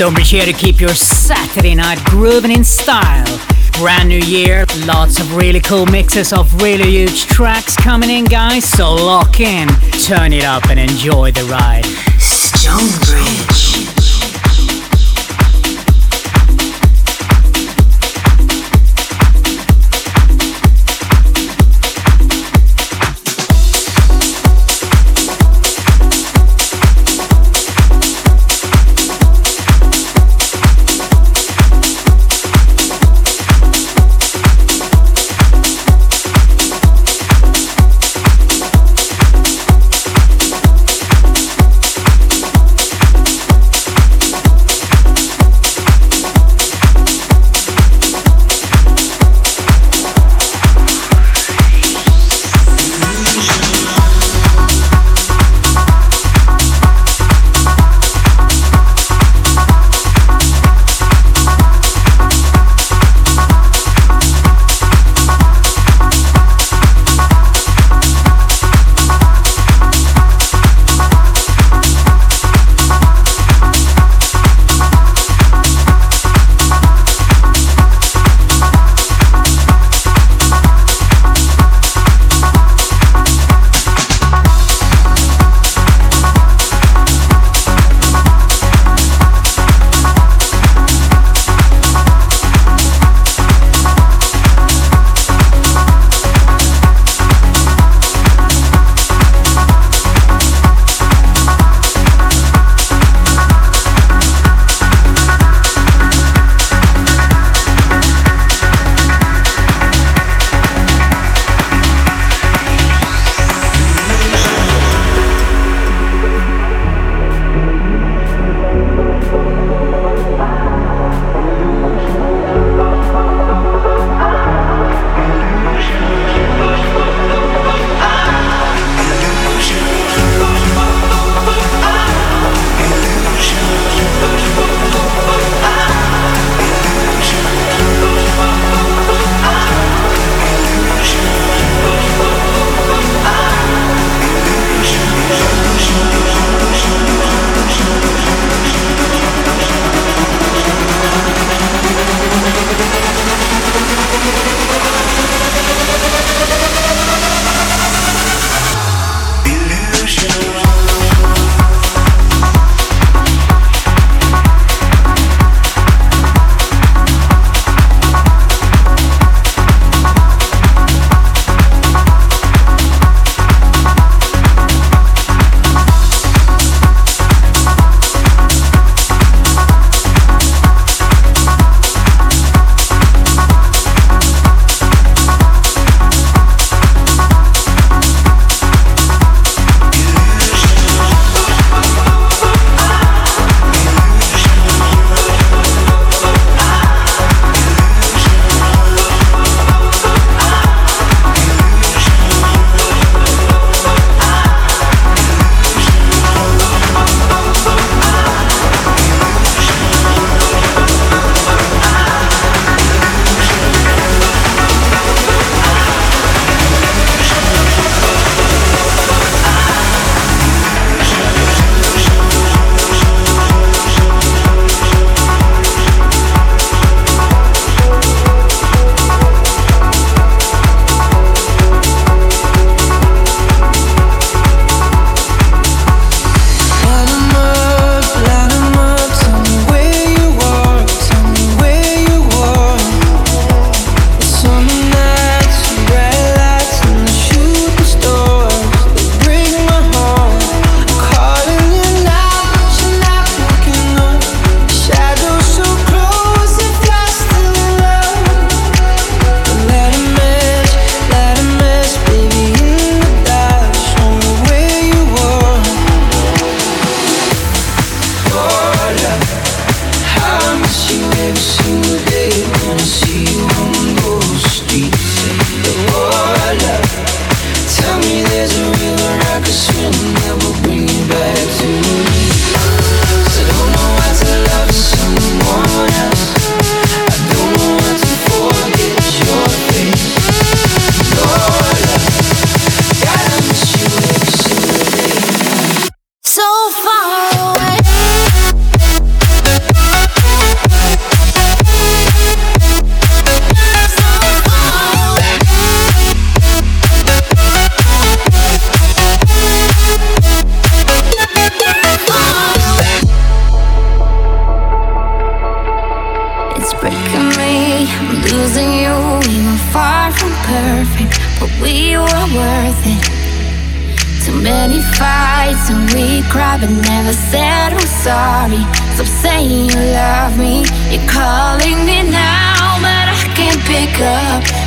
Stonebridge here to keep your Saturday night grooving in style. Brand new year, lots of really cool mixes of really huge tracks coming in, guys. So lock in, turn it up, and enjoy the ride. Stonebridge.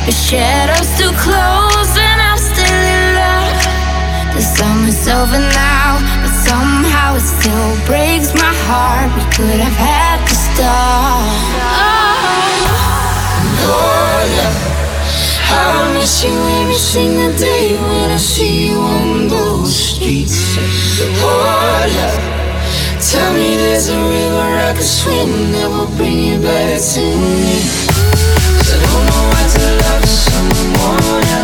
The shadows too close and I'm still in love. The summer's over now, but somehow it still breaks my heart. We could have had to start. Oh, yeah. I miss you every single day when I see you on those streets. Oh, tell me there's a river I could swim that will bring you back to me. Someone else.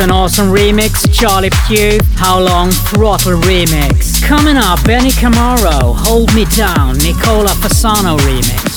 An awesome remix, Charlie Puth, How Long Throttle remix. Coming up, Benny Camaro, Hold Me Down, Nicola Fasano remix.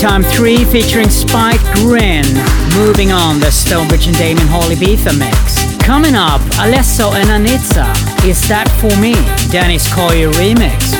Time 3 featuring Spike Grin. Moving on, the Stonebridge and Damon Hall Ibiza mix. Coming up, Alesso and Anitta. Is That For Me? Deniz Koyu remix.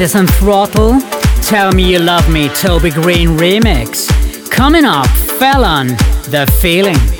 Galantis and Throttle, Tell Me You Love Me, Toby Green remix. Coming up, Felon, The Feeling.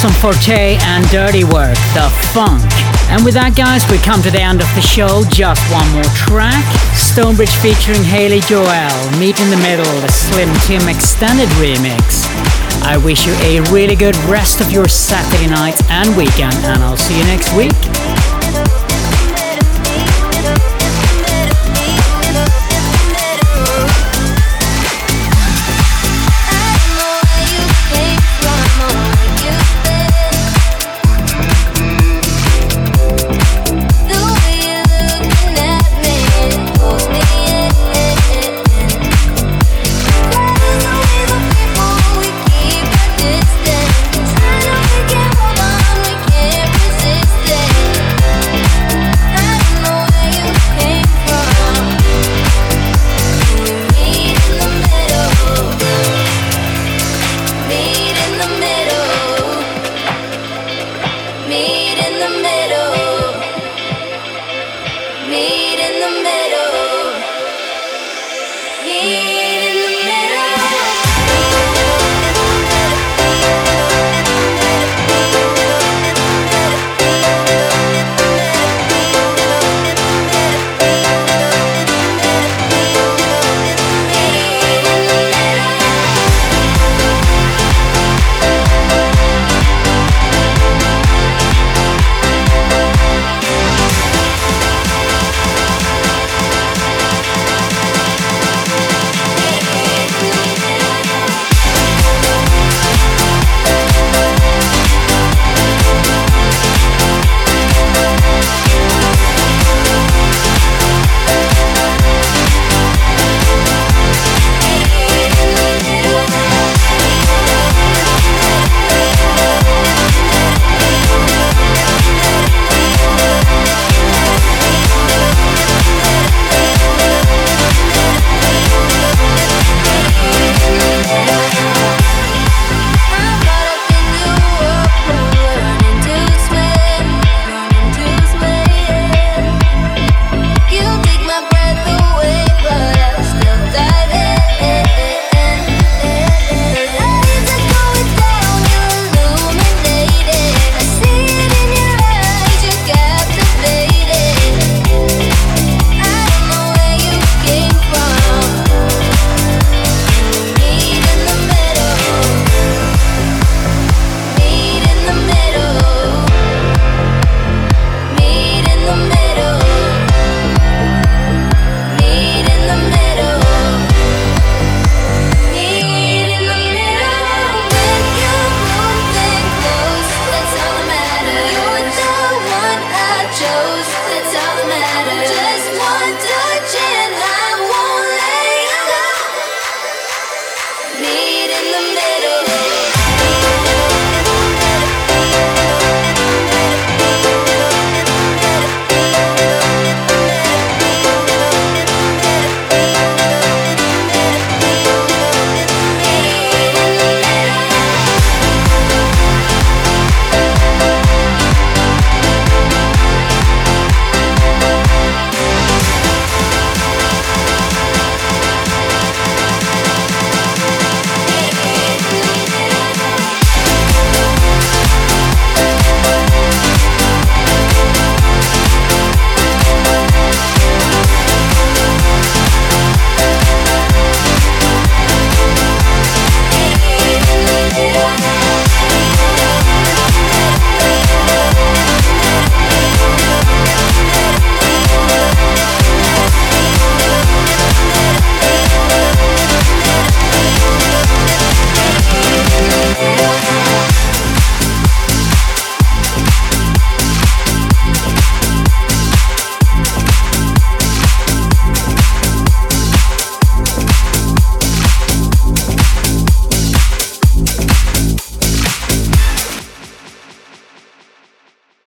Jason Forte and Dirty Work, The Funk. And with that, guys, we come to the end of the show. Just one more track. Stonebridge featuring Haley Joel, Meet in the Middle, the Slim Tim Extended remix. I wish you a really good rest of your Saturday night and weekend, and I'll see you next week.